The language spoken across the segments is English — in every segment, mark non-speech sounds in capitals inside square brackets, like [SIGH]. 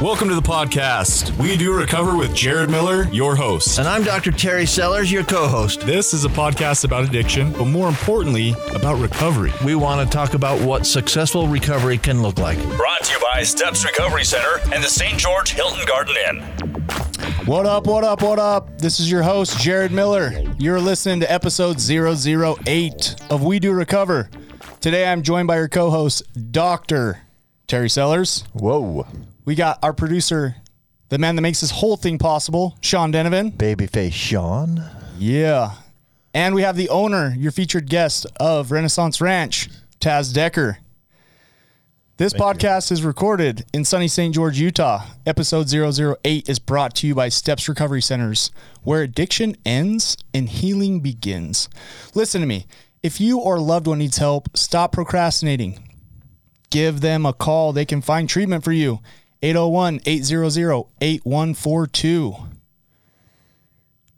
Welcome to the podcast. We do recover with Jared Miller, your host. And I'm Dr. Terry Sellers, your co host. This is a podcast about addiction, but more importantly, about recovery. We want to talk about what successful recovery can look like. Brought to you by Steps Recovery Center and the St. George Hilton Garden Inn. What up, what up, what up? This is your host, Jared Miller. You're listening to episode 008 of We Do Recover. Today I'm joined by your co host, Dr. Terry Sellers. Whoa. We got our producer, the man that makes this whole thing possible, Sean Denovan. Babyface Sean. Yeah. And we have the owner, your featured guest of Renaissance Ranch, Taz Decker. This podcast is recorded in sunny St. George, Utah. Episode 008 is brought to you by Steps Recovery Centers, where addiction ends and healing begins. Listen to me. If you or a loved one needs help, stop procrastinating. Give them a call. They can find treatment for you. 801 800 8142.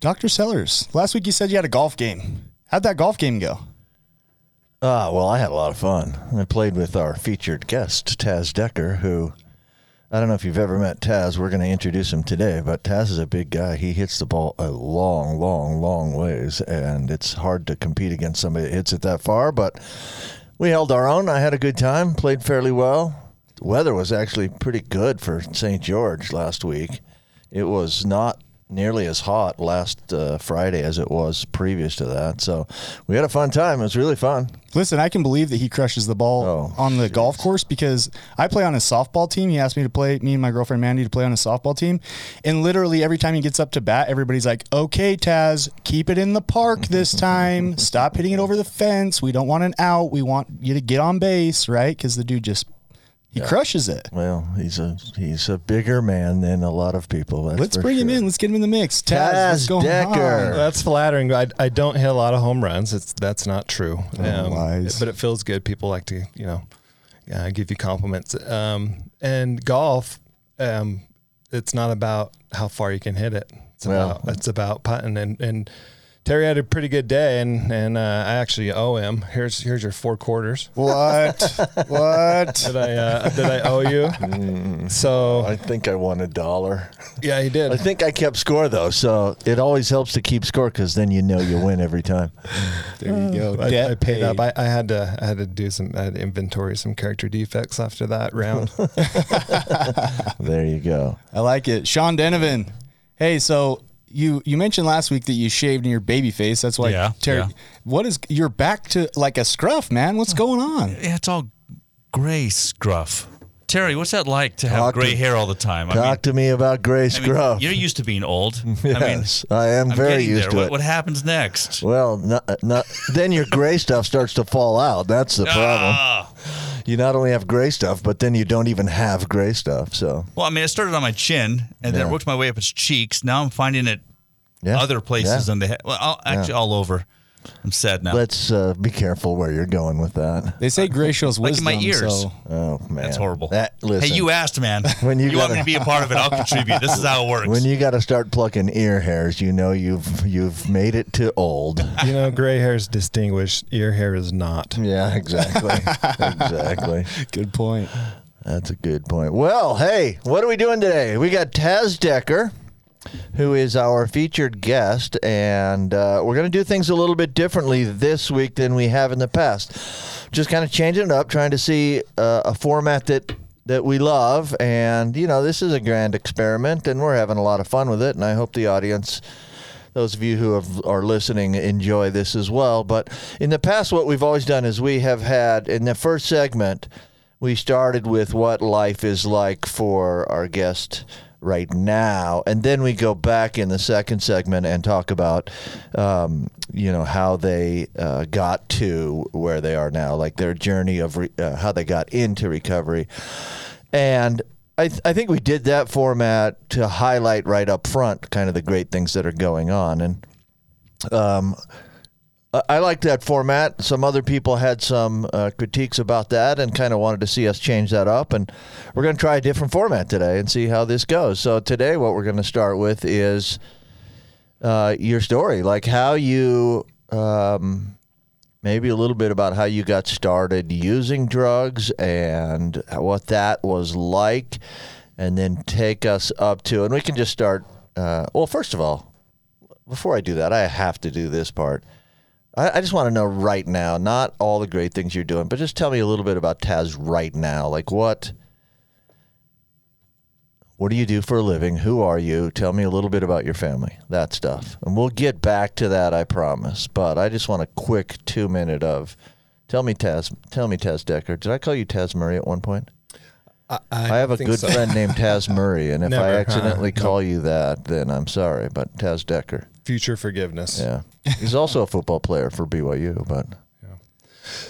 Dr. Sellers, last week you said you had a golf game. How'd that golf game go? Ah, well, I had a lot of fun. I played with our featured guest, Taz Decker, who I don't know if you've ever met Taz. We're going to introduce him today, but Taz is a big guy. He hits the ball a long, long, long ways, and it's hard to compete against somebody that hits it that far, but we held our own. I had a good time, played fairly well. The weather was actually pretty good for St. George last week. It was not nearly as hot last uh, Friday as it was previous to that. So we had a fun time. It was really fun. Listen, I can believe that he crushes the ball Oh, on the golf course because I play on a softball team. He asked me to play, me and my girlfriend Mandy to play on a softball team. And literally every time he gets up to bat, everybody's like, okay, Taz, keep it in the park this [LAUGHS] time. Stop hitting it over the fence. We don't want an out. We want you to get on base, right? Because the dude just, he crushes it. Well, he's a he's a bigger man than a lot of people. that's Let's for bring him in. Let's get him in the mix. Taz, what's Taz going Decker. on? That's flattering. I, I don't hit a lot of home runs. It's that's not true. Um, lies. But it feels good. People like to you know uh, give you compliments. Um, and golf, um, it's not about how far you can hit it. It's Well- about it's about putting. And, and Terry had a pretty good day, and and uh, I actually owe him. Here's here's your four quarters. What? what? Did I uh, did I owe you? so I think I won a dollar. yeah, he did. I think I kept score though, so it always helps to keep score because then you know you win every time. There you go. I, Debt I paid up. I, I had to. I had to do some. I had to inventory some character defects after that round. [LAUGHS] There you go. I like it. Sean Denovan. Hey, so you you mentioned last week that you shaved in your baby face. That's why Yeah, Terry. yeah. What is you're back to like a scruff, man? What's going on? Yeah, it's all gray scruff. Terry, what's that like to have Talk gray to- hair all the time? I Talk mean, to me about gray I mean, scruff. you're used to being old. yes, [LAUGHS] I mean, I am I'm very used there. to what, it. what happens next? well, not, not, then your gray stuff starts to fall out. That's the problem. Ah. You not only have gray stuff, but then you don't even have gray stuff. So well, I mean, it started on my chin, and then Yeah. worked my way up its cheeks. Now I'm finding it yeah, other places Yeah. on the head. Well, all, actually, all over. I'm sad now. Let's uh, be careful where you're going with that. They say gray shows Like wisdom. in my ears. So Oh man, That's horrible. That, listen, hey, you asked, man. [LAUGHS] When you you want me gotta- to be a part of it, I'll contribute. This is how it works. When you got to start plucking ear hairs, you know you've you've made it to old. you know, gray hair is distinguished. Ear hair is not. Yeah, exactly. [LAUGHS] exactly. good point. That's a good point. Well, hey, what are we doing today? We got Taz Decker, who is our featured guest, and uh, we're going to do things a little bit differently this week than we have in the past. Just kind of changing it up, trying to see uh, a format that that we love, and you know, this is a grand experiment, and we're having a lot of fun with it, and I hope the audience those of you who have, are listening enjoy this as well. But in the past, what we've always done is we have had, in the first segment, we started with what life is like for our guest right now, and then we go back in the second segment and talk about, um, you know, how they uh, got to where they are now, like their journey of re- uh, how they got into recovery, and I, th- I think we did that format to highlight right up front kind of the great things that are going on. And um, I, like that format. Some other people had some uh, critiques about that and kind of wanted to see us change that up. And we're going to try a different format today and see how this goes. So, today, what we're going to start with is uh, your story, like how you. Um, maybe a little bit about how you got started using drugs and what that was like and then take us up to, and we can just start. Uh, well, first of all, before I do that, I have to do this part. I, I just want to know right now, not all the great things you're doing, but just tell me a little bit about Taz right now. Like what? What do you do for a living? Who are you? Tell me a little bit about your family, that stuff. And we'll get back to that, I promise. But I just want a quick two minute of tell me Taz tell me Taz Decker. Did I call you Taz Murray at one point? I, I have a good so. friend named Taz Murray, and if Never, I accidentally No. call you that, then I'm sorry. But Taz Decker. Future forgiveness. Yeah. He's also a football player for BYU, but Yeah.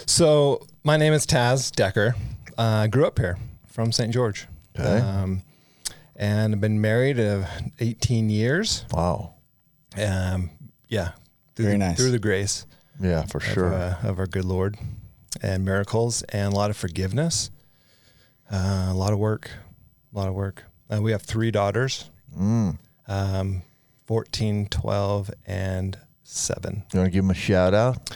So my name is Taz Decker. Uh, I grew up here from St. George. Okay. Um, and I've been married uh, 18 years. wow. Um, yeah. Through Very the, nice. Through the grace Yeah, for of, sure. uh, of our good Lord and miracles and a lot of forgiveness, uh, a lot of work, a lot of work. Uh, we have three daughters, Mm. um, 14, 12, and seven. You want to give him a shout out?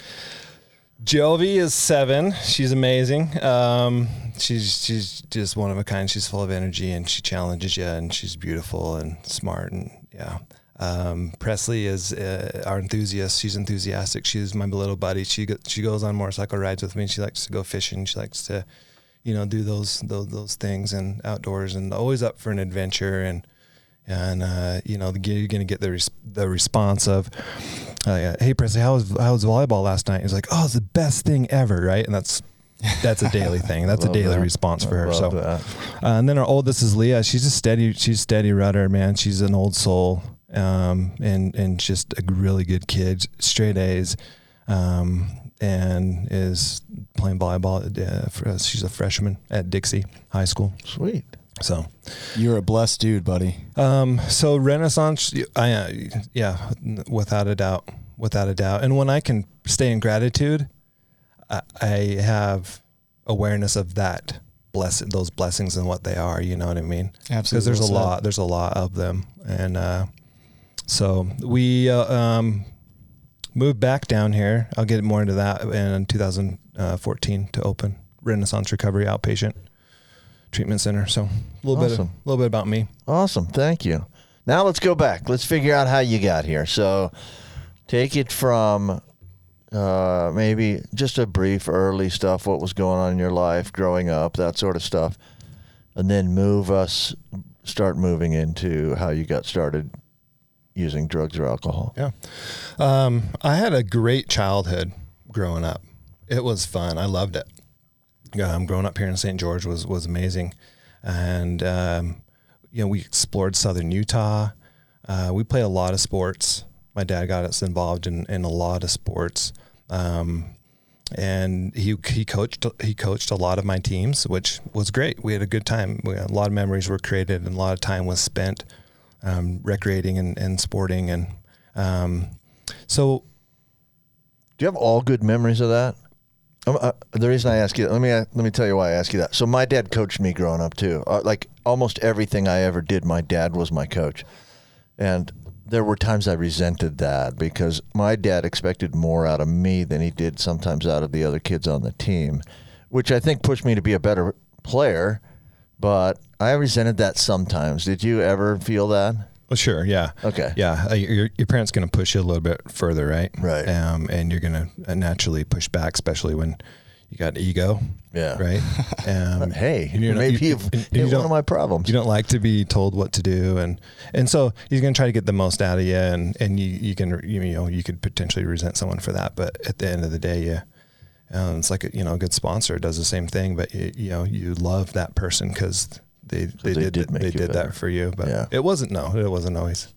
Jovi is seven. She's amazing. Um, she's she's just one of a kind. She's full of energy and she challenges you, and she's beautiful and smart and yeah. Um, Presley is uh, our enthusiast. She's enthusiastic. She's my little buddy. She go, she goes on motorcycle rides with me. She likes to go fishing. She likes to, you know, do those those those things and outdoors and always up for an adventure and and uh, you know the, you're gonna get the res- the response of, uh, yeah, "Hey Presley, how was how was volleyball last night?" He's like, "Oh, it's the best thing ever, right?" And that's that's a daily thing. That's a [LAUGHS] daily that. response for I her. So, uh, and then our oldest is Leah. She's a steady she's steady rudder, man. She's an old soul, um, and and just a really good kid, straight A's, um, and is playing volleyball. Uh, for, she's a freshman at Dixie High School. Sweet. So. You're a blessed dude, buddy. Um, so Renaissance, I, uh, yeah, without a doubt, without a doubt. And when I can stay in gratitude, I, I have awareness of that bless those blessings and what they are. You know what I mean? Absolutely. Because there's a lot, there's a lot of them, and uh, so we uh, um, moved back down here. I'll get more into that in 2014 to open Renaissance Recovery Outpatient Treatment Center. So a little bit, a little bit about me. Awesome. Thank you. Now let's go back. Let's figure out how you got here. So take it from uh, maybe just a brief early stuff, what was going on in your life growing up, that sort of stuff, and then move us, start moving into how you got started using drugs or alcohol. Yeah. Um, I had a great childhood growing up. It was fun. I loved it. Um, growing up here in St. George was, was amazing. And, um, you know, we explored Southern Utah. Uh, we played a lot of sports. My dad got us involved in, in a lot of sports. Um, and he, he coached, he coached a lot of my teams, which was great. We had a good time. A lot of memories were created and a lot of time was spent, um, recreating and, and sporting. And, um, so Do you have all good memories of that? Um, uh, the reason I ask you, let me let me tell you why I ask you that. So my dad coached me growing up too. Uh, like almost everything I ever did, my dad was my coach, and there were times I resented that because my dad expected more out of me than he did sometimes out of the other kids on the team, which I think pushed me to be a better player. But I resented that sometimes. Did you ever feel that? Well, sure, yeah. Okay. Yeah, uh, your, your parents going to push you a little bit further, right? Right. Um, and you're going to naturally push back, especially when you got ego. Yeah. Right. [LAUGHS] Um, Hey, you're maybe you- hit you one of my problems. You don't like to be told what to do, and and so he's going to try to get the most out of you, and and you you can you know you could potentially resent someone for that, but at the end of the day, yeah. Um, it's like a, you know a good sponsor does the same thing, but you, you know you love that person because they they, they did, did make they did better. that for you, but Yeah. it wasn't no it wasn't always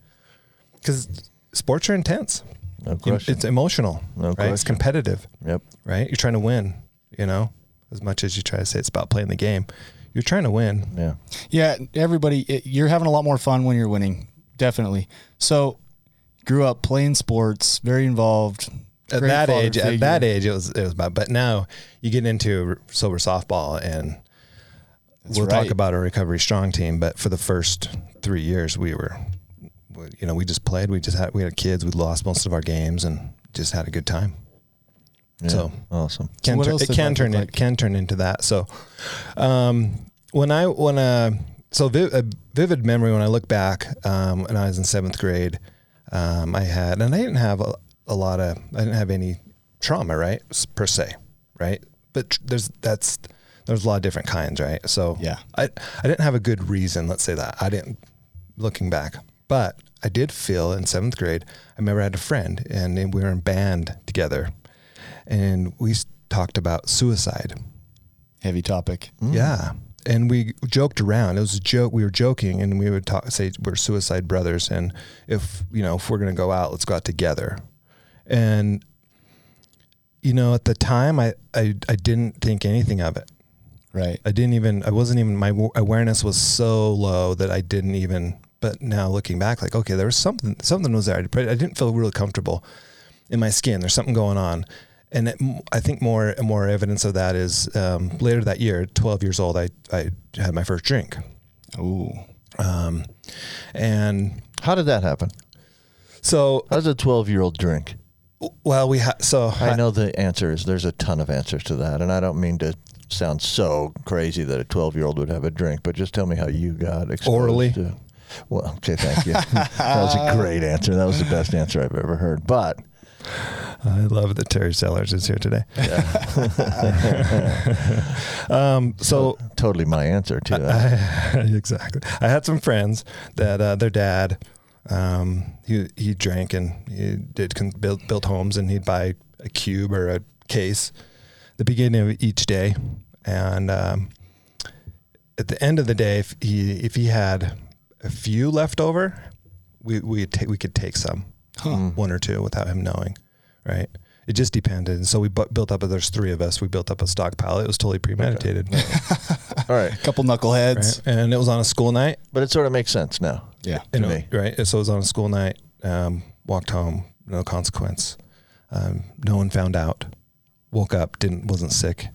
because sports are intense. No You- question. it's emotional, No right? It's competitive, Yep. right? You're trying to win, you know, as much as you try to say it's about playing the game. You're trying to win. Yeah. Yeah, everybody, it, you're having a lot more fun when you're winning. Definitely. So, grew up playing sports, very involved. At that age, figure. at that age, it was it was about. But now you get into sober softball, and we'll right. talk about our recovery strong team. But for the first three years, we were, you know, we just played. We just had we had kids. We lost most of our games, and just had a good time. Yeah. So awesome. can what turn, else it can turn look it can turn into that. So, um, when I when uh so vi- a vivid memory when I look back um, when I was in seventh grade, um, I had, and I didn't have a, a lot of, I didn't have any trauma, right, per se, right. But tr- there's that's there's a lot of different kinds, right. So Yeah. I I didn't have a good reason. Let's say that I didn't looking back, but I did feel in seventh grade. I remember I had a friend, and we were in band together, and we talked about suicide. Heavy topic. Mm. Yeah. And we joked around. It was a joke. We were joking, and we would talk, say we're suicide brothers, and if you know if we're gonna go out, let's go out together. And you know, at the time, I I, I didn't think anything of it. Right. I didn't even. I wasn't even. My awareness was so low that I didn't even. But now looking back, like okay, there was something. Something was there. I didn't feel really comfortable in my skin. There's something going on, and it, I think more more evidence of that is um, later that year, 12 years old. I I had my first drink, Ooh. um, and How did that happen? so How does a 12 year old drink? well we had so I know the answer is there's a ton of answers to that, and I don't mean to sound so crazy that a 12 year old would have a drink, but just tell me how you got exposed Orally. To, well, okay, thank you. that was a great answer. That was the best answer I've ever heard. But I love that Terry Sellers is here today. [LAUGHS] um, so totally my answer to that. I, [LAUGHS] exactly. I had some friends that uh, their dad, um, he he drank and he did con- build built homes and he'd buy a cube or a case the beginning of each day, and um, at the end of the day, if he if he had a few left over, we we take we could take some, one or two without him knowing, right? It just depended. And so we bu- built up. There's three of us. We built up a stockpile. It was totally premeditated. [LAUGHS] All right. A couple knuckleheads. Right? And it was on a school night. But it sort of makes sense now. Yeah. You To know, me. right? So it was on a school night. Um, walked home, no consequence. Um, no one found out. Woke up, didn't wasn't sick.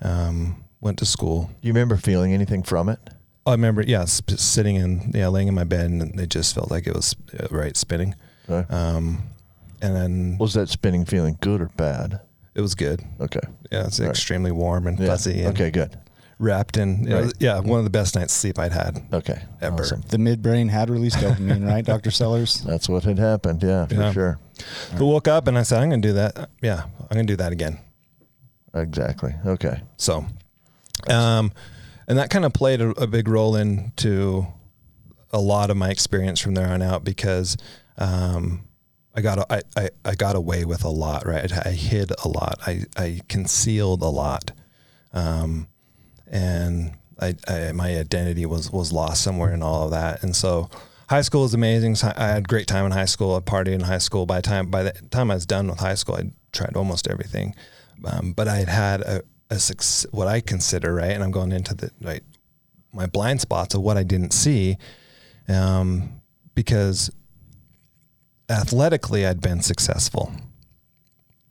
Um, went to school. Do you remember feeling anything from it? I remember, yeah, sp- sitting in, yeah, laying in my bed, and it just felt like it was uh, right spinning. Okay. Um, and then Was that spinning feeling good or bad? it was good. Okay. Yeah, it's Right. extremely warm and Yeah. fuzzy. And Okay, good. Wrapped in, Right. was- yeah, one of the best nights sleep I'd had. Okay. Ever. Awesome. The midbrain had released dopamine, right, Dr. Sellers? [LAUGHS] That's what had happened. Yeah, for Yeah. sure. But woke up and I said, I'm going to do that. Yeah, I'm going to do that again. Exactly. Okay. So, um, and that kind of played a, a big role into a lot of my experience from there on out because um, I got I, I, I got away with a lot, right? I, hid a lot. I, I concealed a lot, um, and I, I my identity was was lost somewhere in all of that. And so, high school was amazing. So I had a great time in high school. I partied in high school. By time by the time I was done with high school, I tried almost everything. Um, but I had had a, a what I consider right, and I'm going into the right my blind spots of what I didn't see, um, because athletically I'd been successful,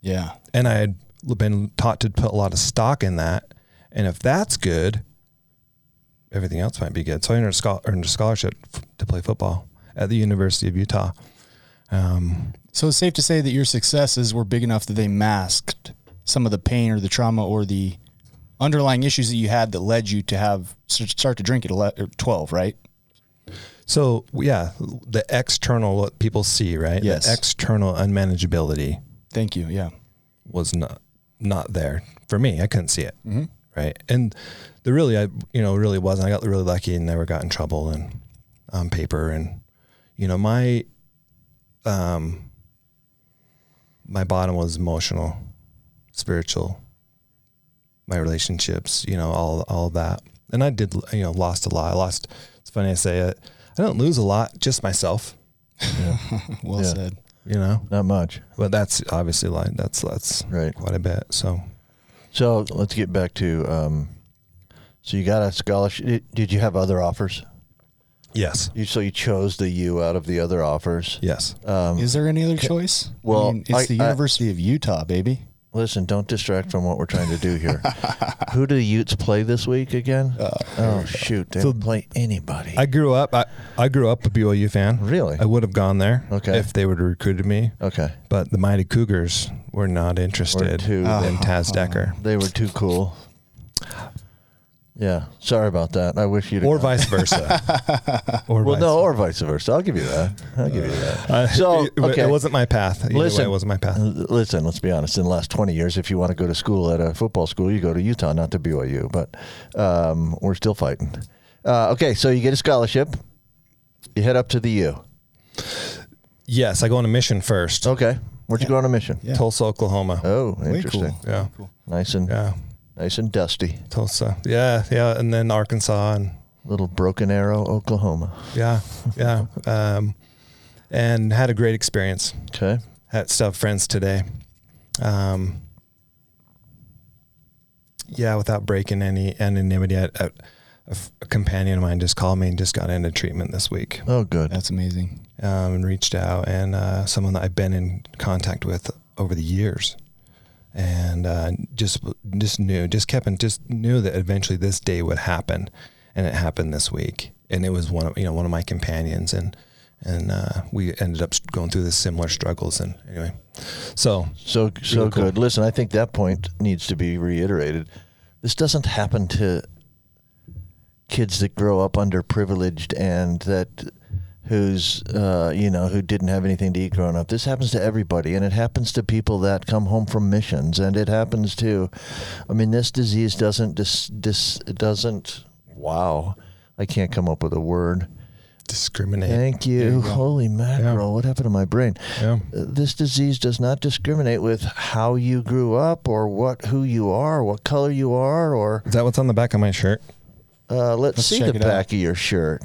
Yeah. and I had been taught to put a lot of stock in that, and if that's good, everything else might be good. So I earned a, schol- earned a scholarship f- to play football at the University of Utah. Um, So it's safe to say that your successes were big enough that they masked some of the pain or the trauma or the underlying issues that you had that led you to have start to drink at 11, or 12, right? So yeah, the external what people see, right? Yes. The external unmanageability Thank you. Yeah. was not not there for me. I couldn't see it, right? And the really, I you know, really wasn't. I got really lucky and never got in trouble and on paper and you know my um my bottom was emotional, spiritual, my relationships, you know, all all that. And I did, you know, lost a lot. I lost. It's funny I say it. I don't lose a lot, just myself. [LAUGHS] Well Yeah. said. You know, Not much. but that's obviously like that's that's Right. quite a bit. So So let's get back to. Um, so you got a scholarship. Did- Did you have other offers? yes, You so you chose the U out of the other offers. yes. Um, Is there any other choice? well, I mean, it's I- the I- University of Utah, baby. Listen, don't distract from what we're trying to do here. [LAUGHS] Who do the Utes play this week again? oh, oh shoot, they So- don't play anybody. I grew up. I, I grew up a BYU fan. Really? I would have gone there. Okay. If they would have recruited me, okay, but the mighty Cougars were not interested too- in Taz [LAUGHS] Decker. they were too cool. Yeah. Sorry about that. I wish you'd. or vice versa. [LAUGHS] or Well, vice no, or vice versa. I'll give you that. I'll give you that. Uh, So, it, okay. it wasn't my path. Either Listen, way, it wasn't my path. Listen, let's be honest. In the last 20 years, if you want to go to school at a football school, you go to Utah, not to BYU. But um, we're still fighting. Uh, okay, so you get a scholarship. You head up to the U. Yes, I go on a mission first. Okay. Where'd you go on a mission? Yeah. Tulsa, Oklahoma. Oh, interesting. cool. Yeah. Cool. nice and Yeah. Nice and dusty. Tulsa. Yeah, yeah, and then Arkansas and Little Broken Arrow, Oklahoma. yeah, yeah. [LAUGHS] Um, and had a great experience. Okay. Had still have friends today. Um, yeah, without breaking any anonymity, I, I, a, f- a companion of mine just called me and just got into treatment this week. Oh, good. That's amazing. um, and reached out, and uh, someone that I've been in contact with over the years, and uh, just just knew, just kept and just knew that eventually this day would happen, and it happened this week, and it was one of you know one of my companions, and and uh, we ended up going through the similar struggles, and anyway, so So so cool. good. Listen, I think that point needs to be reiterated. This doesn't happen to kids that grow up underprivileged and that who's uh, you know who didn't have anything to eat growing up. This happens to everybody, and it happens to people that come home from missions, and it happens to. I mean, this disease doesn't dis, dis it doesn't. Wow, I can't come up with a word. discriminate. Thank you. Holy mackerel! Yeah. What happened to my brain? Yeah. Uh, this disease does not discriminate with how you grew up or what who you are, what color you are, or Is that what's on the back of my shirt? uh, let's, Let's see the it out. back of your shirt.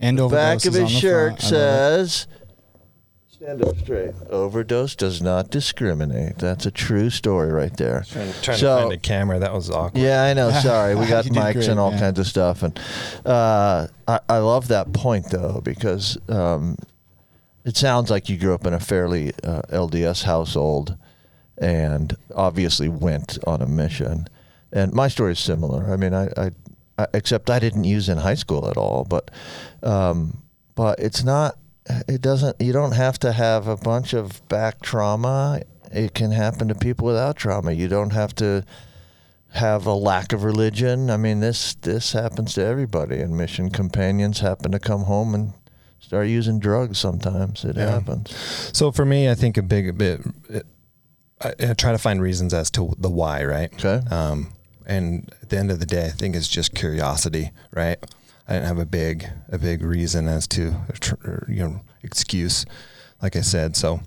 And overdose back of his shirt front. I love it. says. Stand up straight. Overdose does not discriminate. That's a true story right there. Trying, trying So- to find a camera. That was awkward. Yeah, I know. Sorry, [LAUGHS] we got mics great, and all man. kinds of stuff, and uh, I, I love that point though because um, it sounds like you grew up in a fairly uh, LDS household, and obviously went on a mission. And my story is similar. I mean, I, I except I didn't use in high school at all, but um, but it's not. It doesn't. You don't have to have a bunch of back trauma. It can happen to people without trauma. You don't have to have a lack of religion. I mean, this this happens to everybody, and mission companions happen to come home and start using drugs. Sometimes it Yeah. happens. So for me, I think a big bit. I, I try to find reasons as to the why, right? Okay. Um, and at the end of the day, I think it's just curiosity, right? I didn't have a big a big reason as to or, you know excuse, like I said. So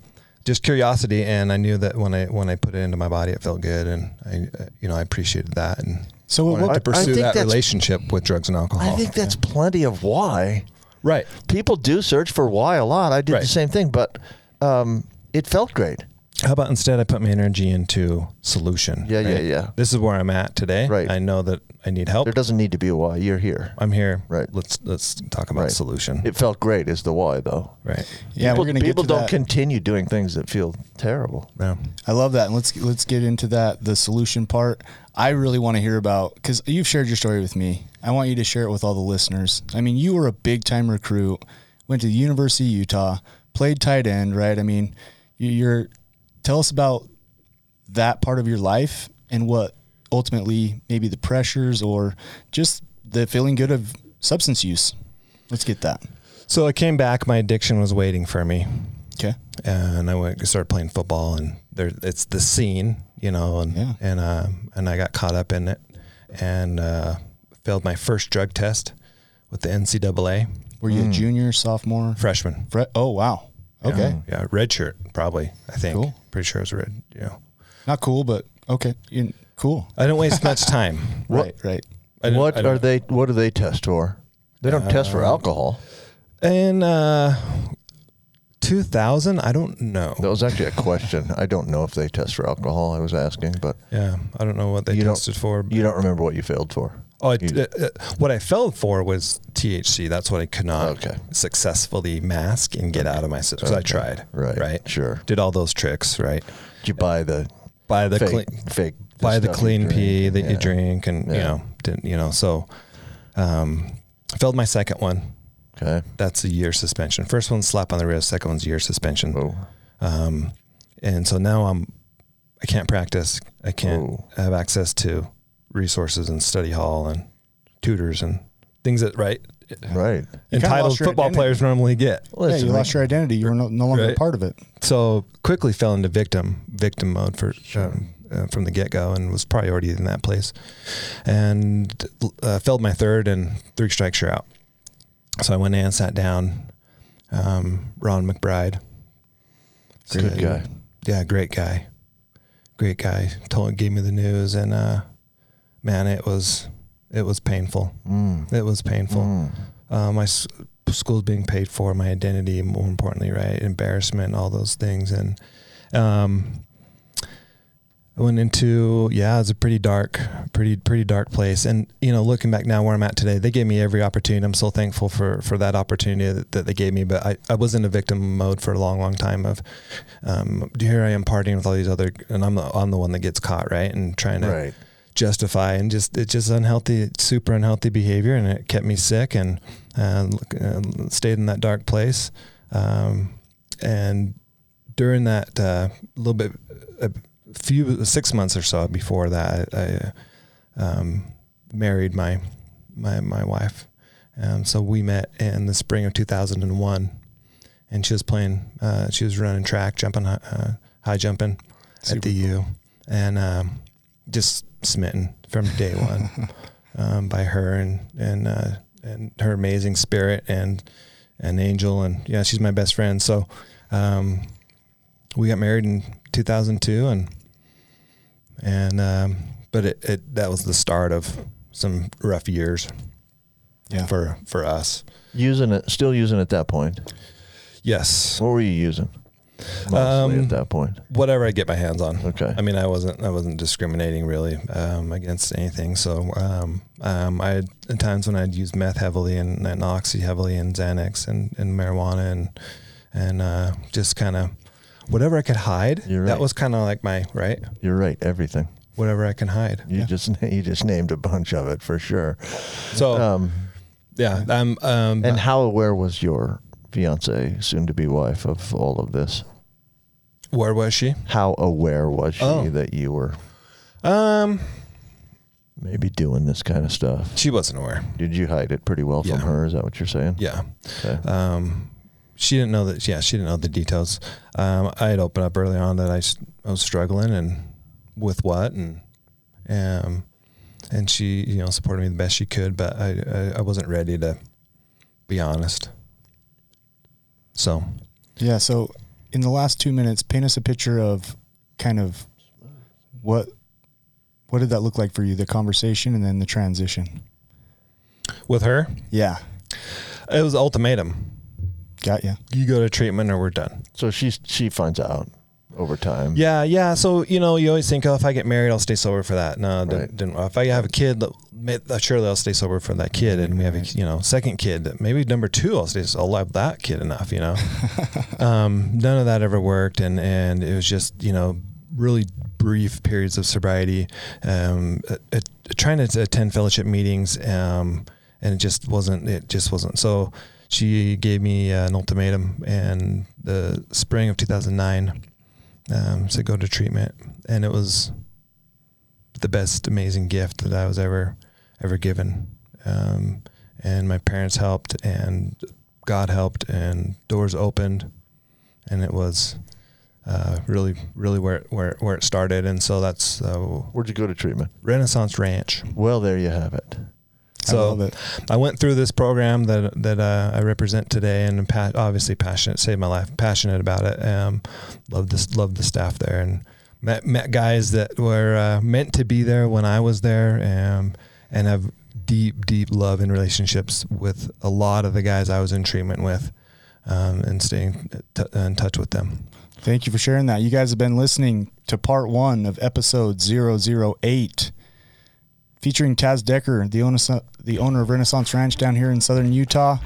just curiosity, and I knew that when I when I put it into my body, it felt good, and I you know I appreciated that, and So what- wanted what- to pursue that relationship with drugs and alcohol. I think that's plenty of why. right. People do search for why a lot. I did the same thing, but um, it felt great. How about instead I put my energy into solution? Yeah, yeah, right? yeah. This is where I'm at today. Right. I know that I need help. There doesn't need to be a why. You're here. I'm here. Right. Let's let's talk about Right. solution. It felt great is the why though. right. Yeah, people, we're gonna people get to don't that. continue doing things that feel terrible. Yeah. I love that. And let's let's get into that the solution part. I really want to hear about because you've shared your story with me. I want you to share it with all the listeners. I mean, you were a big time recruit, went to the University of Utah, played tight end, right? I mean, you're tell us about that part of your life and what ultimately maybe the pressures or just the feeling good of substance use. Let's get that. So I came back. My addiction was waiting for me, Okay. and I went started playing football. And there, it's the scene, you know, and Yeah. and um, and I got caught up in it, and uh, failed my first drug test with the NCAA Were you a junior, sophomore? freshman. Fre- oh wow. Okay. Yeah, yeah, red shirt probably. I think. Cool. Pretty sure it was red. Yeah. Not cool, but okay. You- cool. I don't waste much time. [LAUGHS] Right, right. What are they? What do they test for? They don't test for alcohol. And uh, 2000, I don't know. That was actually a question. I don't know if they test for alcohol. I was asking, but Yeah, I don't know what they You tested for. you don't remember what you failed for. Oh, I, uh, uh, what I failed for was THC. That's what I could not Okay. successfully mask and get out of my system. Because I tried. Right, Right. sure. Did all those tricks. Right. Did you buy the Buy the fake, clean, fake buy the clean pee that you drink, and you know, didn't you know? So, um, failed my second one. Okay. That's a year suspension. First one's slap on the wrist. Second one's year suspension. Oh. Um, and so now I'm, I can't practice. I can't Oh. have access to resources and study hall and tutors and things that right Right. entitled lost football identity. players normally get. yeah, Listen, you lost your identity. You were no, no longer a part of it. So quickly fell into victim victim mode for um, uh, from the get go and was probably already in that place, and uh, failed my third and three strikes you're out. So I went in and sat down. Um, Ron McBride, Good guy. yeah, great guy, great guy. Told gave me the news and uh, man, it was it was painful. Mm. It was painful. Uh, my s- school's being paid for, my identity, more importantly, right? Embarrassment, all those things, and um, I went into yeah, it was a pretty dark, pretty pretty dark place. And you know, looking back now where I'm at today, they gave me every opportunity. I'm so thankful for for that opportunity that, that they gave me. But I, I was in a victim mode for a long, long time. Of um, here I am partying with all these other, and I'm the I'm the one that gets caught, right? And trying to Right. justify and just it's just unhealthy super unhealthy behavior and it kept me sick and uh, uh, stayed in that dark place um, and during that uh, little bit a few six months or so before that I, I um, married my my my wife. Um, so we met in the spring of 2001 and she was playing uh, she was running track jumping uh, high jumping at the U and um, just smitten from day one [LAUGHS] um, by her and and uh, and her amazing spirit and an angel and yeah she's my best friend. So um, we got married in 2002 and and um, but it, it that was the start of some rough years Yeah. for for us Using it, still using it at that point. yes What were you using? Mostly Um, at that point. whatever I get my hands on. Okay. I mean, I wasn't I wasn't discriminating really um, against anything. So um, um, I had at times when I'd use meth heavily and, and oxy heavily and Xanax and, and marijuana and and uh, just kind of whatever I could hide. You're That was kind of like my right. You're right. Everything. Whatever I can hide. You just [LAUGHS] you just named a bunch of it for sure. So Um, yeah, I'm. Um, and how aware was your fiance, soon to be wife, of all of this? where was she? How aware was she Oh. that you were Um, maybe doing this kind of stuff? she wasn't aware. Did you hide it pretty well Yeah. from her? Is that what you're saying? Yeah. Okay. Um, she didn't know that. Yeah, she didn't know the details. Um, I had opened up early on that I was struggling and with what and um, and she you know supported me the best she could, but I I, I wasn't ready to be honest. So Yeah. So, in the last two minutes, paint us a picture of kind of what what did that look like for you? The conversation and then the transition. with her, Yeah. it was ultimatum. Got you. You go to treatment or we're done. So she's she finds out over time. Yeah, yeah. So you know, you always think, oh, if I get married, I'll stay sober for that. No, didn't, Right. didn't. If I have a kid, surely I'll stay sober for that kid. And we have a you know second kid, maybe number two, I'll stay. I'll love that kid enough. You know, [LAUGHS] um, none of that ever worked, and and it was just you know really brief periods of sobriety, um, uh, uh, trying to attend fellowship meetings, um, and it just wasn't. It just wasn't. So she gave me uh, an ultimatum, and the spring of 2009 um, to go to treatment, and it was the best, amazing gift that I was ever ever given. Um, and my parents helped, and God helped, and doors opened, and it was uh, really, really where where where it started. And so that's uh, Where'd you go to treatment? Renaissance Ranch. Well, there you have it. So I. I went through this program that that uh, I represent today, and I'm pa- obviously passionate. Saved my life. Passionate about it. Um, love this. Love the staff there, and met met guys that were uh, meant to be there when I was there, um, and have deep, deep love and relationships with a lot of the guys I was in treatment with, um, and staying t- in touch with them. Thank you for sharing that. You guys have been listening to part one of episode 008 featuring Taz Decker, the owner, the owner of Renaissance Ranch down here in southern Utah.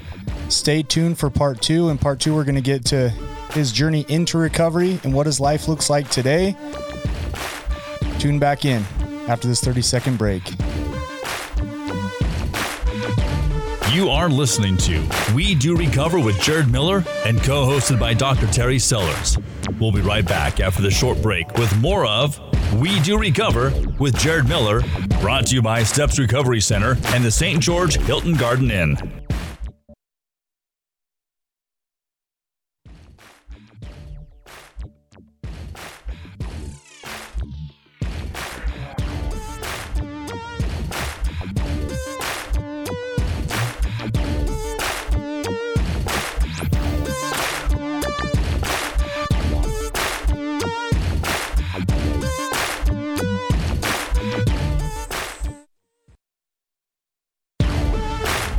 Stay tuned for part two. In part two, we're going to get to his journey into recovery and what his life looks like today. Tune back in after this 30 second break. You are listening to We Do Recover with Jared Miller and co hosted by Dr. Terry Sellers. We'll be right back after the short break with more of We Do Recover with Jared Miller Brought to you by Steps Recovery Center and the St. George Hilton Garden Inn.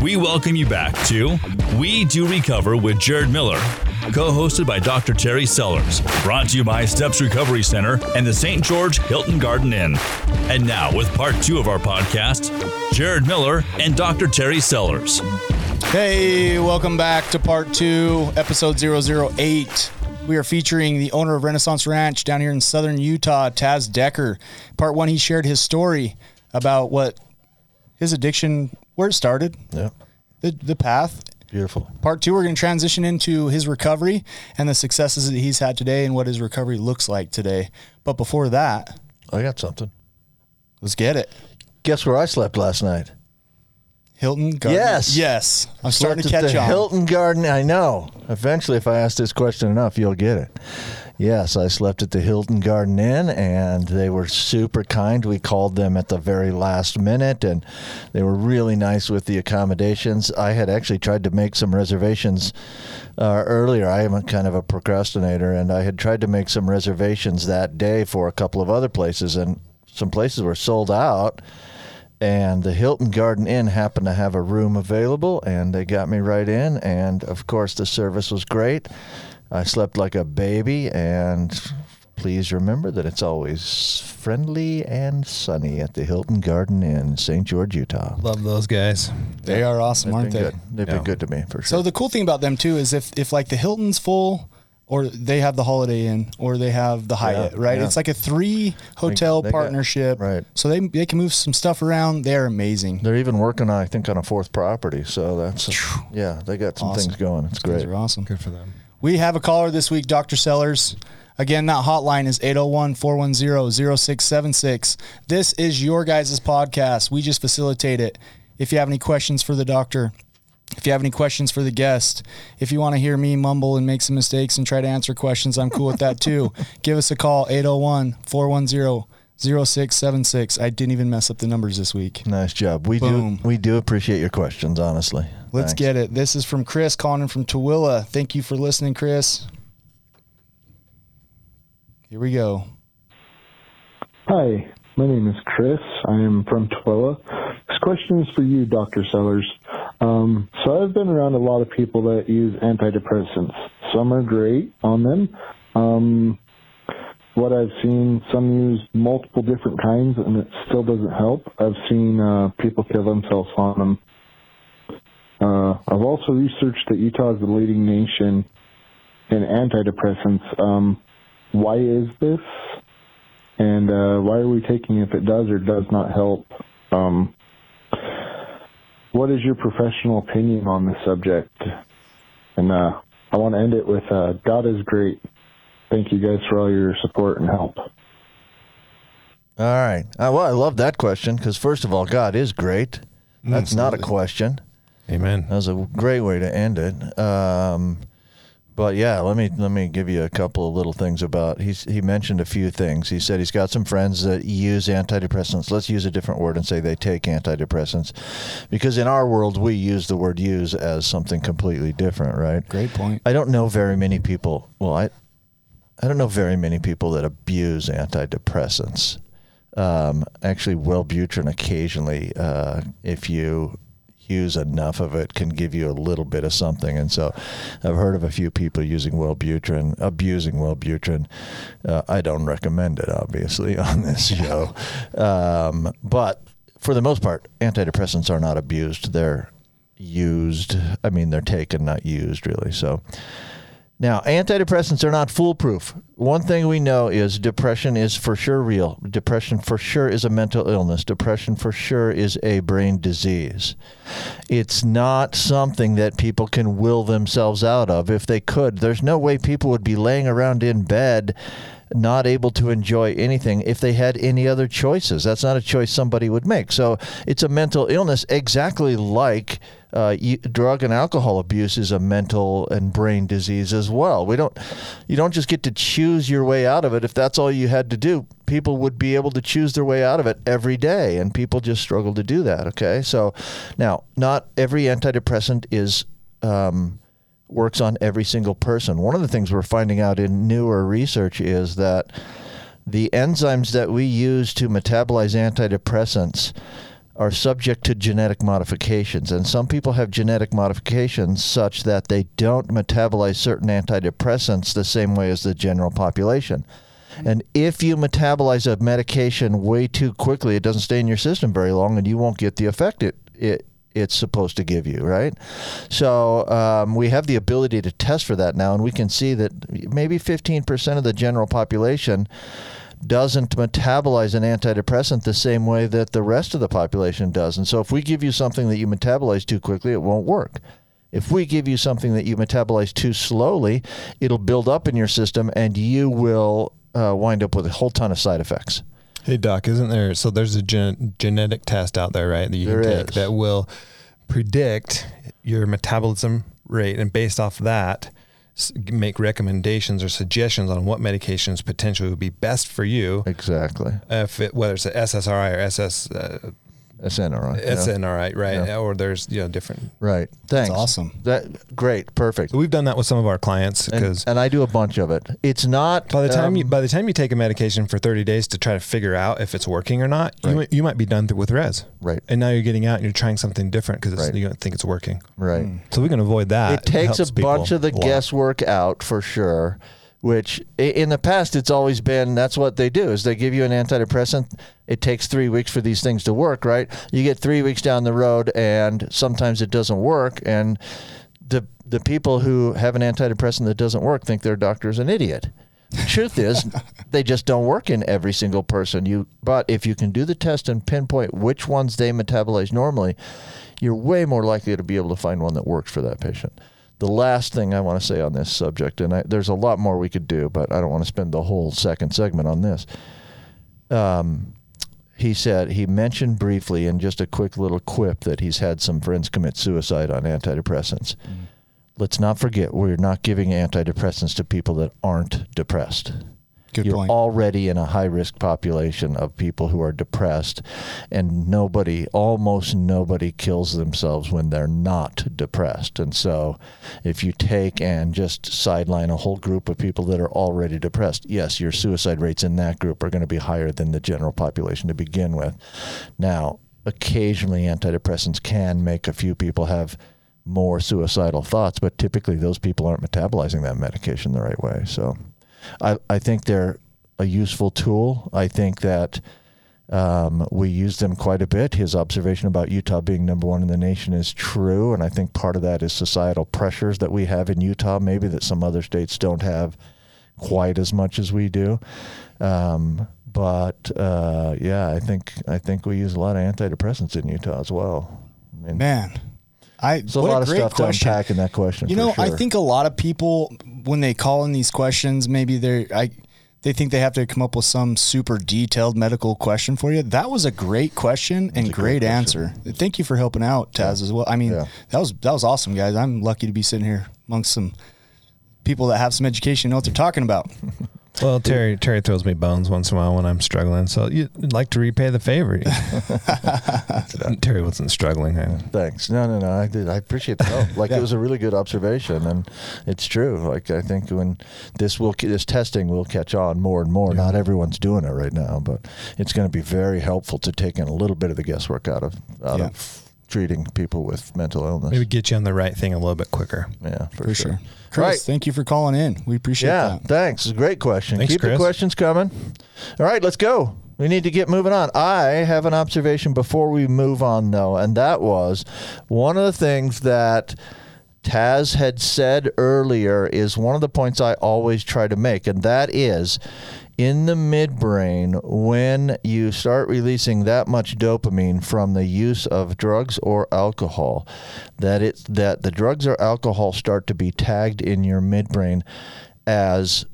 We welcome you back to We Do Recover with Jared Miller, co hosted by Dr. Terry Sellers, brought to you by Steps Recovery Center and the St. George Hilton Garden Inn. And now, with part two of our podcast, Jared Miller and Dr. Terry Sellers. Hey, welcome back to part two, episode 008. We are featuring the owner of Renaissance Ranch down here in southern Utah, Taz Decker. Part one, he shared his story about what his addiction, where it started, Yeah. the, the path. Beautiful. Part two, we're going to transition into his recovery and the successes that he's had today and what his recovery looks like today. But before that, I got something. let's get it. Guess where I slept last night? Hilton Garden. Yes. Yes. I'm starting to catch the on. Hilton Garden. I know. Eventually, if I ask this question enough, you'll get it. Yes, I slept at the Hilton Garden Inn, and they were super kind. We called them at the very last minute, and they were really nice with the accommodations. I had actually tried to make some reservations uh, earlier. I am kind of a procrastinator, and I had tried to make some reservations that day for a couple of other places, and some places were sold out and the Hilton Garden Inn happened to have a room available, and they got me right in. And of course, the service was great. I slept like a baby, and please remember that it's always friendly and sunny at the Hilton Garden in St. George, Utah. Love those guys. They are awesome, They've aren't they? good. They've Yeah. been good to me for sure. So the cool thing about them too is if if like the Hilton's full or they have the Holiday Inn or they have the Hyatt, Yeah, right? yeah. It's like a three hotel they got- partnership. right. So they they can move some stuff around. They're amazing. They're even working, on, I think, on a fourth property. So that's yeah, they got some Awesome. things going. It's Those great. are awesome. Good for them. We have a caller this week, Dr. Sellers. Again, that hotline is 801 410 0676. This is your guys' podcast. We just facilitate it. If you have any questions for the doctor, if you have any questions for the guest, if you want to hear me mumble and make some mistakes and try to answer questions, I'm cool with that too. [LAUGHS] Give us a call, 801 410 0676. I didn't even mess up the numbers this week. Nice job. We Boom. do we do appreciate your questions, honestly. Let's Thanks. get it. This is from Chris calling in from Tooele. Thank you for listening, Chris. Here we go. Hi, my name is Chris. I am from Tooele. This question is for you, Dr. Sellers. Um, so I've been around a lot of people that use antidepressants. Some are great on them. Um, what I've seen, some use multiple different kinds and it still doesn't help. I've seen uh, people kill themselves on them. Uh, I've also researched that Utah is the leading nation in antidepressants. Um, why is this? And uh, why are we taking if it does or does not help? Um, what is your professional opinion on this subject? And uh, I want to end it with uh, God is great. Thank you guys for all your support and help. All right. Uh, well, I love that question because first of all, God is great. That's not a question. Amen. That was a great way to end it. Um, but yeah, let me let me give you a couple of little things about. He's he mentioned a few things. He said he's got some friends that use antidepressants. Let's use a different word and say they take antidepressants, because in our world we use the word use as something completely different, right? Great point. I don't know very many people. Well, I I don't know very many people that abuse antidepressants. Um, actually, Wellbutrin occasionally, uh, if you use enough of it, can give you a little bit of something. And so, I've heard of a few people using Wellbutrin, abusing Wellbutrin. Uh, I don't recommend it, obviously, [LAUGHS] on this show. um, but for the most part, antidepressants are not abused. They're used. I mean, they're taken, not used, really. So. Now, antidepressants are not foolproof. One thing we know is depression is for sure real. Depression for sure is a mental illness. Depression for sure is a brain disease. It's not something that people can will themselves out of. If they could, there's no way people would be laying around in bed not able to enjoy anything if they had any other choices. That's not a choice somebody would make. So it's a mental illness, exactly like uh, you, drug and alcohol abuse is a mental and brain disease as well. We don't, you don't just get to choose your way out of it. If that's all you had to do, people would be able to choose their way out of it every day, and people just struggle to do that. Okay, so now not every antidepressant is. Um, works on every single person. One of the things we're finding out in newer research is that the enzymes that we use to metabolize antidepressants are subject to genetic modifications. And some people have genetic modifications such that they don't metabolize certain antidepressants the same way as the general population. Mm-hmm. And if you metabolize a medication way too quickly, it doesn't stay in your system very long and you won't get the effect it, it it's supposed to give you, right? So um, we have the ability to test for that now, and we can see that maybe 15% of the general population doesn't metabolize an antidepressant the same way that the rest of the population does. And so if we give you something that you metabolize too quickly, it won't work. If we give you something that you metabolize too slowly, it'll build up in your system and you will uh, wind up with a whole ton of side effects. Hey doc, isn't there? So there's a gen- genetic test out there, right? That you There can take is. that will predict your metabolism rate, and based off that, make recommendations or suggestions on what medications potentially would be best for you. Exactly. If it, whether it's a SSRI or SS, uh, SNRI. yeah. SNRI, right? Yeah. Or there's you know different. Right. Thanks. awesome. That great. Perfect. We've done that with some of our clients because and I do a bunch of it. It's not by the time um, you by the time you take a medication for 30 days to try to figure out if it's working or not, you, Right. might- you might be done th- with res. Right. And now you're getting out and you're trying something different because Right. you don't think it's working. right. So we can avoid that. it takes a bunch of the a guesswork out for sure which in the past it's always been that's what they do is they give you an antidepressant. It takes three weeks for these things to work right? You get three weeks down the road and sometimes it doesn't work and the the people who have an antidepressant that doesn't work think their doctor is an idiot. The truth is [LAUGHS] they just don't work in every single person. You but if you can do the test and pinpoint which ones they metabolize normally you're way more likely to be able to find one that works for that patient the last thing I want to say on this subject, and I, there's a lot more we could do, but I don't want to spend the whole second segment on this. Um, he said he mentioned briefly in just a quick little quip that he's had some friends commit suicide on antidepressants. Let's not forget we're not giving antidepressants to people that aren't depressed. Good You're point. already in a high risk population of people who are depressed, and nobody, almost nobody, kills themselves when they're not depressed. And so, if you take and just sideline a whole group of people that are already depressed, yes, your suicide rates in that group are going to be higher than the general population to begin with. Now, occasionally, antidepressants can make a few people have more suicidal thoughts, but typically those people aren't metabolizing that medication the right way. So I, I think they're a useful tool. I think that um, we use them quite a bit. His observation about Utah being number one in the nation is true, and I think part of that is societal pressures that we have in Utah, maybe that some other states don't have quite as much as we do. Um, but uh, yeah, I think I think we use a lot of antidepressants in Utah as well. I mean, Man, I there's a lot of stuff question. to unpack in that question. You know, I think a lot of people when they call in these questions, maybe they're I they think they have to come up with some super detailed medical question for you. That was a great question and great, great answer. Thank you for helping out, Taz, as well. I mean, Yeah. that was that was awesome, guys. I'm lucky to be sitting here amongst some people that have some education, and know what they're talking about. [LAUGHS] Well, Terry Terry throws me bones once in a while when I'm struggling. So you'd like to repay the favor. [LAUGHS] [LAUGHS] Terry wasn't struggling. I- Thanks. No, no, no. I did. I appreciate the help. [LAUGHS] Like it was a really good observation, and it's true. Like I think when this will this testing will catch on more and more. Not everyone's doing it right now, but it's going to be very helpful to take in a little bit of the guesswork out of out Yeah. of treating people with mental illness. Maybe get you on the right thing a little bit quicker. yeah, for, For sure. sure. Chris, Right. thank you for calling in. We appreciate Yeah, that. thanks. Great question. Thanks, Keep the questions coming. All right, let's go. We need to get moving on. I have an observation before we move on, though, and that was one of the things that Taz had said earlier is one of the points I always try to make, and that is in the midbrain, when you start releasing that much dopamine from the use of drugs or alcohol, that it's that the drugs or alcohol start to be tagged in your midbrain as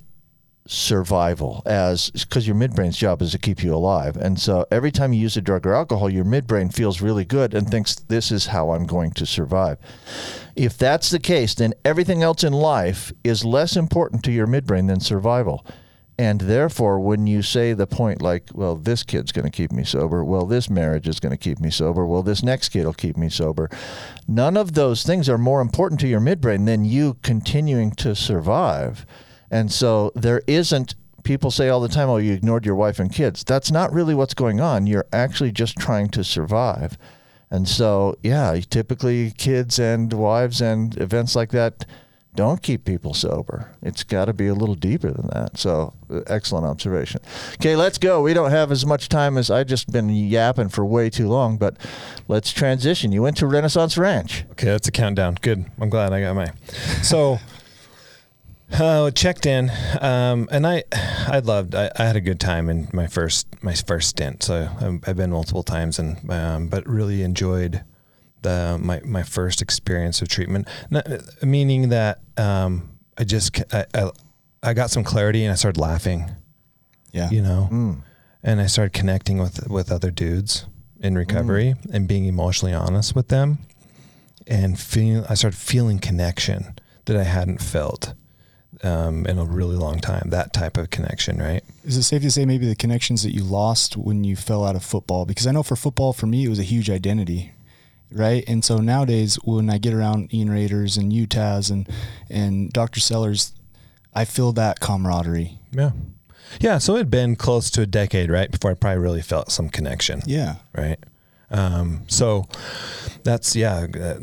survival as because your midbrain's job is to keep you alive. And so every time you use a drug or alcohol, your midbrain feels really good and thinks this is how I'm going to survive. If that's the case, then everything else in life is less important to your midbrain than survival. And therefore, when you say the point like, well, this kid's going to keep me sober, well, this marriage is going to keep me sober, well, this next kid will keep me sober, none of those things are more important to your midbrain than you continuing to survive. And so there isn't, people say all the time, oh, you ignored your wife and kids. That's not really what's going on. You're actually just trying to survive. And so, yeah, typically kids and wives and events like that don't keep people sober. It's got to be a little deeper than that. So, uh, excellent observation. Okay, let's go. We don't have as much time as I just been yapping for way too long, but let's transition. You went to Renaissance Ranch. Okay, that's a countdown. Good. I'm glad I got my. So, [LAUGHS] uh, checked in, um, and I, I loved. I, I, had a good time in my first my first stint. So um, I've been multiple times, and um, but really enjoyed the my my first experience of treatment. Not, meaning that um, I just I, I, I got some clarity and I started laughing. Yeah, you know, Mm. and I started connecting with with other dudes in recovery Mm. and being emotionally honest with them, and feeling I started feeling connection that I hadn't felt um, in a really long time. That type of connection, right? Is it safe to say maybe the connections that you lost when you fell out of football? Because I know for football, for me, it was a huge identity, right? And so nowadays, when I get around Ian Raiders and Utahs and and Dr. Sellers, I feel that camaraderie. Yeah, yeah. So it had been close to a decade, right, before I probably really felt some connection. Yeah, right? Um, so that's yeah, uh,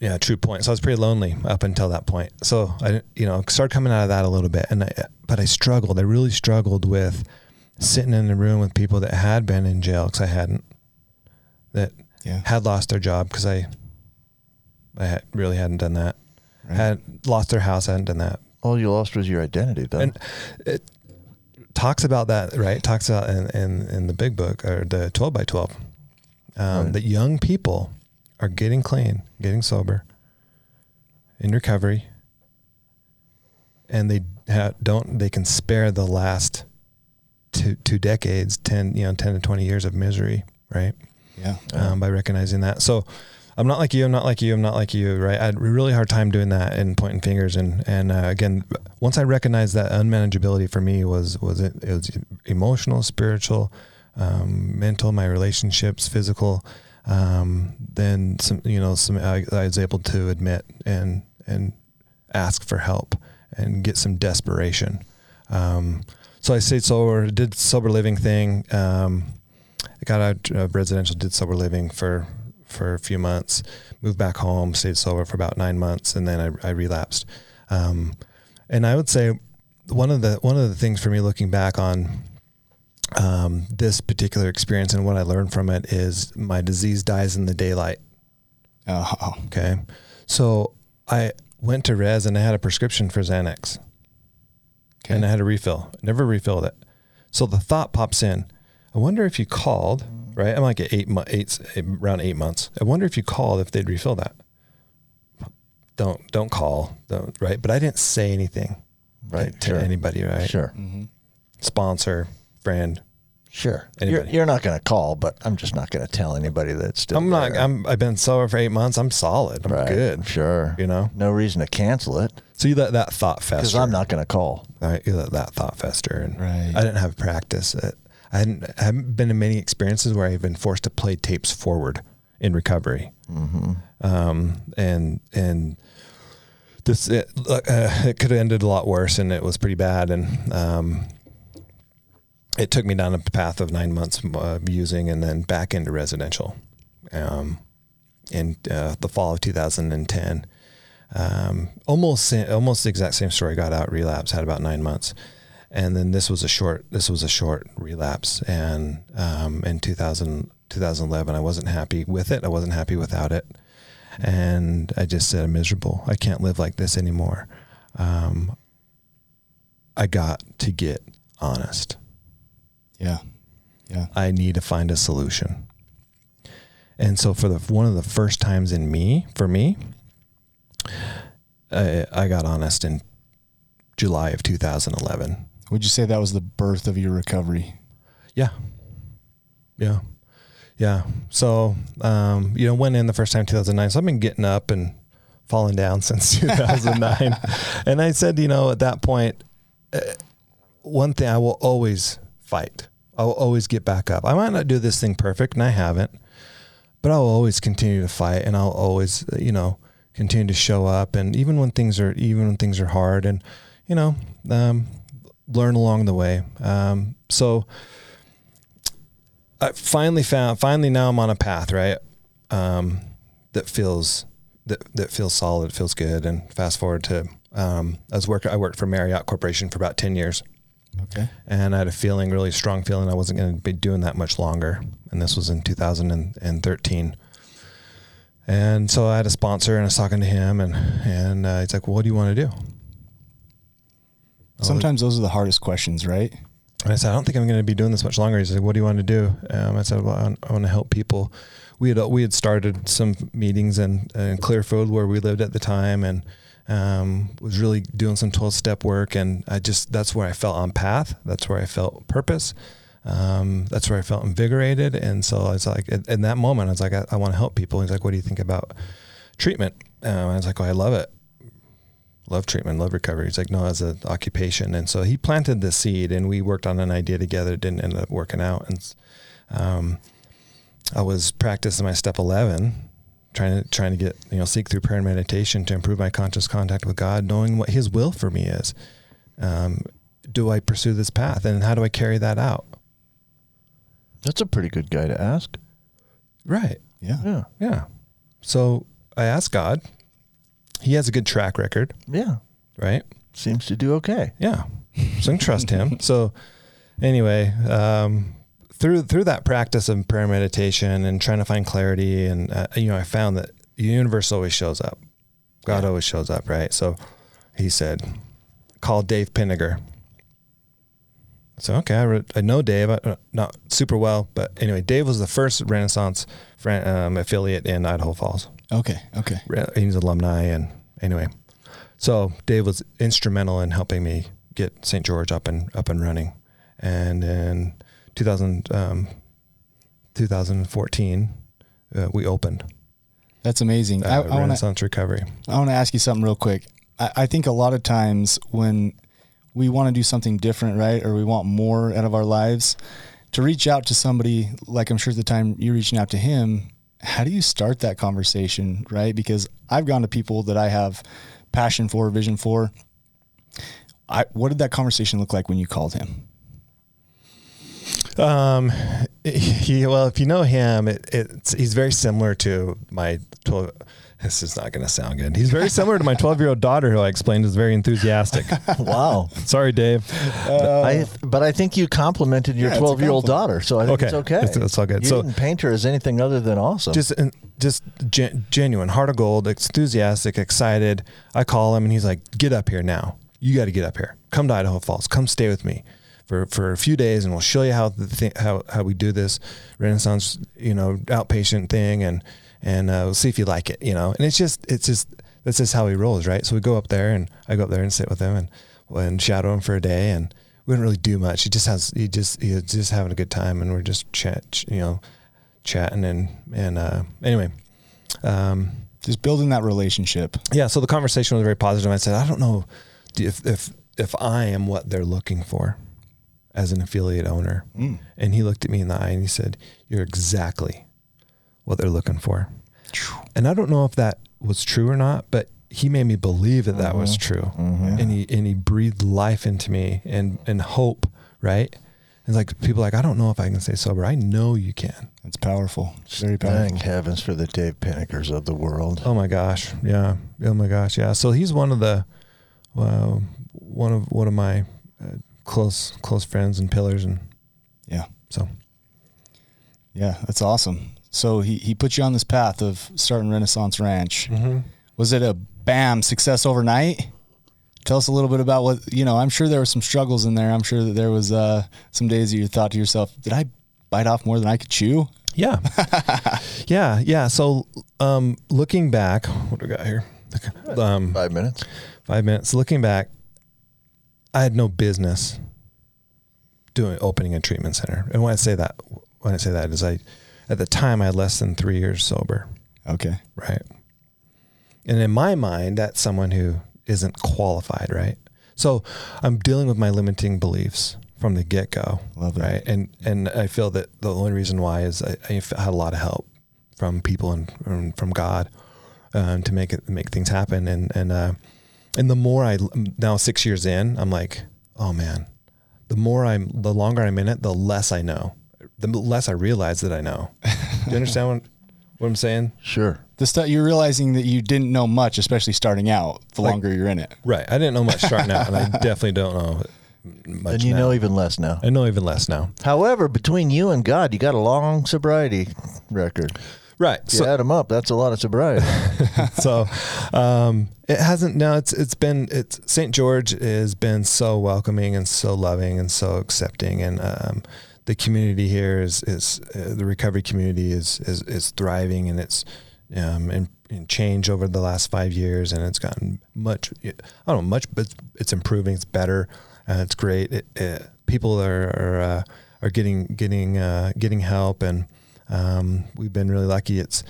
yeah, true point. So I was pretty lonely up until that point. So I, you know, started coming out of that a little bit, and I, but I struggled. I really struggled with sitting in a room with people that had been in jail because I hadn't, that yeah, had lost their job because I, I had, really hadn't done that. Right. Had lost their house, I hadn't done that. All you lost was your identity, though. And it talks about that, right? Talks about in, in, in the big book or the 12 by 12 um, Right. that young people are getting clean, getting sober, in recovery, and they ha- don't. They can spare the last two two decades, ten you know, ten to twenty years of misery, right? Yeah, um, by recognizing that. So I'm not like you. I'm not like you. I'm not like you. Right. I had a really hard time doing that and pointing fingers. And and uh, again, once I recognized that unmanageability for me was was it, it was emotional, spiritual, um, mental, my relationships, physical. Um, then some you know some I, I was able to admit and and ask for help and get some desperation. Um, so I stayed sober, did sober living thing. Um, got out of residential, did sober living for for a few months, moved back home, stayed sober for about nine months, and then I, I relapsed. Um, and I would say one of the one of the things for me looking back on um, this particular experience and what I learned from it is my disease dies in the daylight. oh, Okay, so I went to res and I had a prescription for Xanax, Okay. and I had a refill. Never refilled it. So the thought pops in. I wonder if you called. Right, I'm like at eight, mo- eight, around eight months. I wonder if you called if they'd refill that. Don't don't call, don't, right? But I didn't say anything, Right, to sure. anybody, right? Sure, mm-hmm. Sponsor, friend. sure. You're, you're not going to call, but I'm just not going to tell anybody that's still. I'm not. there. I'm. I've been sober for eight months. I'm solid. I'm right. good. Sure. You know. no reason to cancel it So you let that thought fester. because I'm not going to call. Right, you let that thought fester, and Right. I didn't have practice. It, I hadn't I haven't been in many experiences where I've been forced to play tapes forward in recovery, mm-hmm. um, and and this it, uh, it could have ended a lot worse, and it was pretty bad, and um, it took me down a path of nine months using, and then back into residential, um, in uh, the fall of 2010 um, almost almost the exact same story. Got out, relapse, had about nine months, and then this was a short this was a short relapse. And um, in 2000, 2011, I wasn't happy with it. I wasn't happy without it, and I just said, "I'm miserable. I can't live like this anymore." Um, I got to get honest. yeah, yeah, I need to find a solution. And so for the one of the first times in me, for me, I, I got honest in July of 2011. Would you say that was the birth of your recovery? Yeah. Yeah. Yeah. So, um, you know, went in the first time 2009. So I've been getting up and falling down [LAUGHS] since 2009. [LAUGHS] and I said, you know, at that point, uh, one thing I will always fight. I will always get back up. I might not do this thing perfect, and I haven't, but I'll always continue to fight, and I'll always, uh, you know, continue to show up. And even when things are, even when things are hard, and you know, um, learn along the way. Um, so I finally found, finally now I'm on a path, right? Um, that feels that that feels solid, feels good. And fast forward to um, I was work I worked for Marriott Corporation for about ten years. Okay. And I had a feeling, really strong feeling, I wasn't going to be doing that much longer. And this was in 2013. And so I had a sponsor, and I was talking to him, and and uh, he's like, well, "What do you want to do?" Sometimes those are the hardest questions, right? And I said, I don't think I'm going to be doing this much longer. He said, What do you want to do? Um, I said, Well, I want to help people. We had we had started some meetings in, in Clearfield where we lived at the time, and um, was really doing some 12 step work. And I just that's where I felt on path. That's where I felt purpose. Um, that's where I felt invigorated. And so I was like, in that moment, I was like, I, I want to help people. He's like, What do you think about treatment? Um, I was like, Oh, I love it love treatment, love recovery. He's like, no, as an occupation. And so he planted the seed and we worked on an idea together. It didn't end up working out. And um, I was practicing my step 11, trying to, trying to get, you know, seek through prayer and meditation to improve my conscious contact with God, knowing what his will for me is. Um, do I pursue this path and how do I carry that out? That's a pretty good guy to ask. Right. Yeah. Yeah. Yeah. So I asked God, he has a good track record, Yeah. right? Seems to do okay. Yeah. So I can trust him. [LAUGHS] So anyway, um, through through that practice of prayer meditation and trying to find clarity, and uh, you know, I found that the universe always shows up. God always shows up, right? So he said, "Call Dave Pinniger." So okay, I, wrote, I know Dave, uh, not super well, but anyway, Dave was the first Renaissance fran- um, affiliate in Idaho Falls. Okay. Okay. He's an alumni and anyway so dave was instrumental in helping me get st george up and up and running and in 2000 um, 2014 uh, we opened That's amazing. uh, I, I want to recovery I want to ask you something real quick. I, I think a lot of times when we want to do something different, right, or we want more out of our lives, to reach out to somebody, like I'm sure at the time you're reaching out to him, how do you start that conversation, right? Because I've gone to people that I have passion for, vision for. I, what did that conversation look like when you called him? um [LAUGHS] he well if you know him it, it's he's very similar to my 12 this is not going to sound good he's very similar to my 12 year old daughter who i explained is very enthusiastic [LAUGHS] Wow. sorry dave I, but I think you complimented your Yeah, 12 year old daughter, so I think Okay. it's okay. It's- it's all good. You So- didn't paint her as anything other than awesome. just uh, just gen- genuine, heart of gold, enthusiastic, excited. I call him and he's like, "Get up here now! You got to get up here. Come to Idaho Falls. Come stay with me for for a few days, and we'll show you how the thing, how how we do this Renaissance, you know, outpatient thing, and and uh, we'll see if you like it, you know." And it's just it's just that's just how he rolls, right? So we go up there, and I go up there and sit with him and and shadow him for a day, and we didn't really do much. He just has he just he's just having a good time, and we're just chat, you know chatting and and uh, anyway, um, Just building that relationship. yeah. So the conversation was very positive. I said, I don't know if if if I am what they're looking for as an affiliate owner, and he looked at me in the eye and he said, "You're exactly what they're looking for." And I don't know if that was true or not, but he made me believe that that was true, and he and he breathed life into me and and hope, right? And like people are like, I don't know if I can stay sober. I know you can. It's powerful. It's very powerful. Thank heavens for the Dave Pinnekers of the world. Oh my gosh, yeah. Oh my gosh, yeah. So he's one of the, uh, one of one of my uh, close close friends and pillars, and Yeah. so Yeah, that's awesome. So he, he put you on this path of starting Renaissance Ranch. Mm-hmm. Was it a bam success overnight? Tell us a little bit about what you know. I'm sure there were some struggles in there. I'm sure that there was uh, some days that you thought to yourself, "Did I bite off more than I could chew?" yeah, [LAUGHS] yeah, yeah. So um, looking back, what do we got here? Um, Five minutes. five minutes. Looking back, I had no business doing opening a treatment center. And when I say that, when I say that is I, at the time I had less than three years sober, Okay. right? And in my mind, that's someone who isn't qualified, right? So I'm dealing with my limiting beliefs from the get go, Love that. right? And and I feel that the only reason why is I, I had a lot of help from people and, and from God um, to make it make things happen. And and uh, and the more I now six years in, I'm like, oh man, the more I'm, the longer I'm in it, the less I know, the less I realize that I know. Do you understand what, what I'm saying? [LAUGHS] Sure. The stuff you're realizing that you didn't know much, especially starting out. The Like- longer you're in it. Right. I didn't know much starting out, and I [LAUGHS] definitely don't know much. And you now. know even less now. I know even less now. However, between you and God, you got a long sobriety record. Right. You add them up, that's a lot of sobriety. [LAUGHS] so um, it hasn't no it's it's been it's st george has been so welcoming and so loving and so accepting and um, the community here is is uh, the recovery community is is, is thriving and it's um, in, in change over the last five years and it's gotten much I don't know much but it's, it's improving it's better uh, it's great it, it, people are are, uh, are getting getting uh, getting help and um, we've been really lucky it's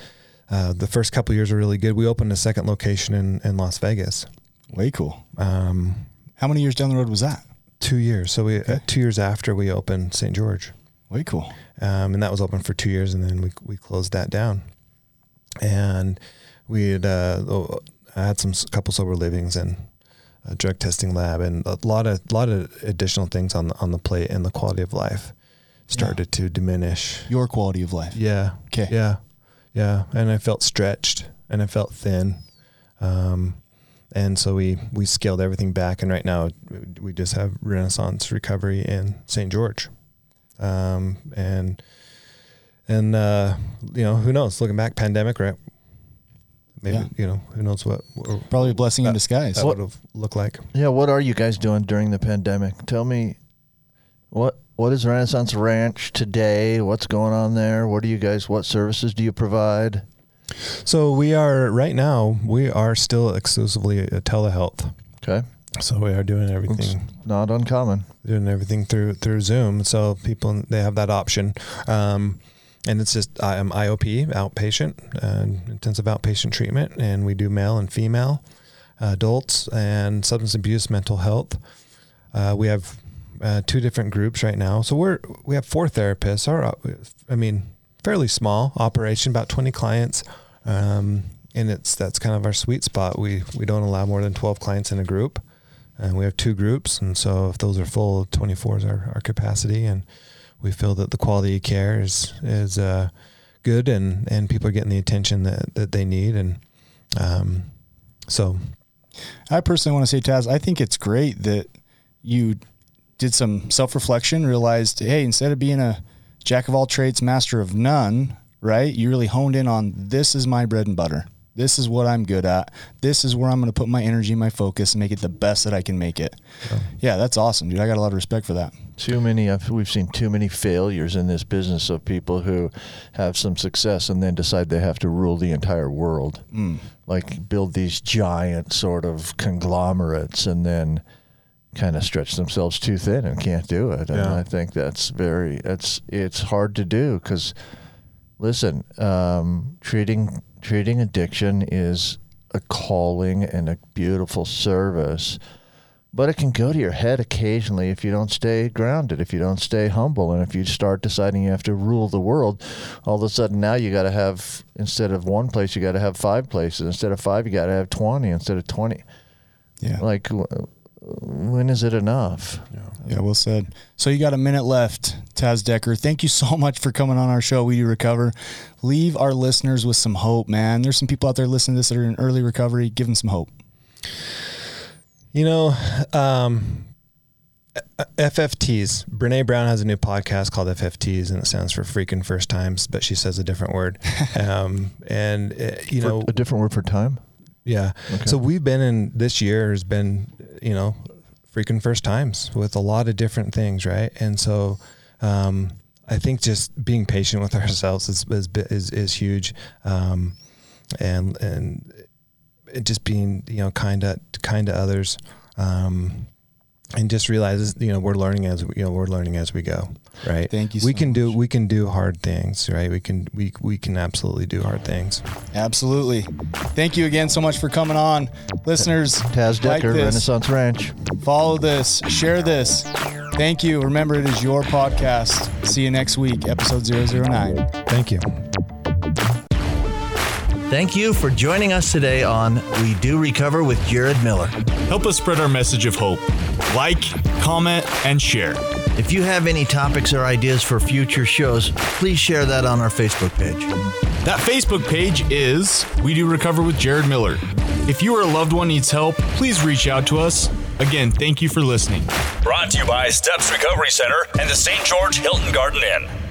uh, the first couple years were really good. We opened a second location in, in Las Vegas. Way cool. Um, How many years down the road was that? Two years. So we uh, two years after we opened St. George, Way cool. um, and that was open for two years, and then we we closed that down. And we had uh, oh, I had some couple sober livings and a drug testing lab, and a lot of lot of additional things on the, on the plate, and the quality of life started to diminish. Your quality of life. Yeah. 'Kay. Yeah. Yeah. And I felt stretched and I felt thin. Um, and so we, we scaled everything back. And right now we just have Renaissance Recovery in St. George. Um, and, and, uh, you know, who knows? Looking back, pandemic, right? Maybe, Yeah. you know, who knows what, what Probably a blessing in disguise. that would have looked like. yeah, what are you guys doing during the pandemic? Tell me what what is Renaissance Ranch today? What's going on there? What do you guys what services do you provide? So we are right now, we are still exclusively a telehealth. Okay. So we are doing It's everything. not uncommon. doing everything through through Zoom. So people they have that option, um, and it's just I'm IOP outpatient, uh, intensive outpatient treatment, and we do male and female adults and substance abuse, mental health. Uh, we have uh, two different groups right now. So we're we have four therapists. Our I mean fairly small operation, about twenty clients. Um, and it's that's kind of our sweet spot. We we don't allow more than twelve clients in a group, and we have two groups. And so if those are full, twenty four is our, our capacity, and we feel that the quality of care is is uh, good, and and people are getting the attention that that they need, and um, so I personally want to say, Taz, I think it's great that you did some self reflection, realized, hey, instead of being a jack of all trades, master of none, right? You really honed in on this is my bread and butter. This is what I'm good at. This is where I'm going to put my energy, my focus, and make it the best that I can make it. Yeah, that's awesome, dude. I got a lot of respect for that. Too many. We've seen too many failures in this business of people who have some success and then decide they have to rule the entire world, mm. like build these giant sort of conglomerates, and then kind of stretch themselves too thin and can't do it. And Yeah. I think that's very. It's it's hard to do because, listen, um, treating treating addiction is a calling and a beautiful service. But it can go to your head occasionally if you don't stay grounded, if you don't stay humble, and if you start deciding you have to rule the world. All of a sudden, now you got to have instead of one place, you got to have five places. Instead of five, you got to have twenty. Instead of twenty, Yeah. like when is it enough? Yeah, well said. So you got a minute left, Taz Decker. Thank you so [LAUGHS] much for coming on our show. We do recover. Leave our listeners with some hope, man. There's some people out there listening to this that are in early recovery. Give them some hope. You know, um, FFTs. Brene Brown has a new podcast called FFTs, and it stands for freaking first times, but she says a different word. [LAUGHS] Um, and uh, you For- know, a different word for time. yeah. So we've been in this year has been, you know, freaking first times with a lot of different things, right? And so, um, I think just being patient with [LAUGHS] ourselves is is is, is huge, um, and and just being you know kind of kind to others, um, and just realize you know we're learning as you know we're learning as we go right Thank you we so can do we can do hard things right we can we we can absolutely do hard things Absolutely. Thank you again so much for coming on. Listeners, Taz Decker, this, Renaissance Ranch. follow this, share this. Thank you. Remember, it is your podcast. See you next week, episode 009. thank you Thank you for joining us today on We Do Recover with Jared Miller. Help us spread our message of hope. Like, comment, and share. If you have any topics or ideas for future shows, please share that on our Facebook page. That Facebook page is We Do Recover with Jared Miller. If you or a loved one needs help, please reach out to us. Again, thank you for listening. Brought to you by Steps Recovery Center and the St. George Hilton Garden Inn.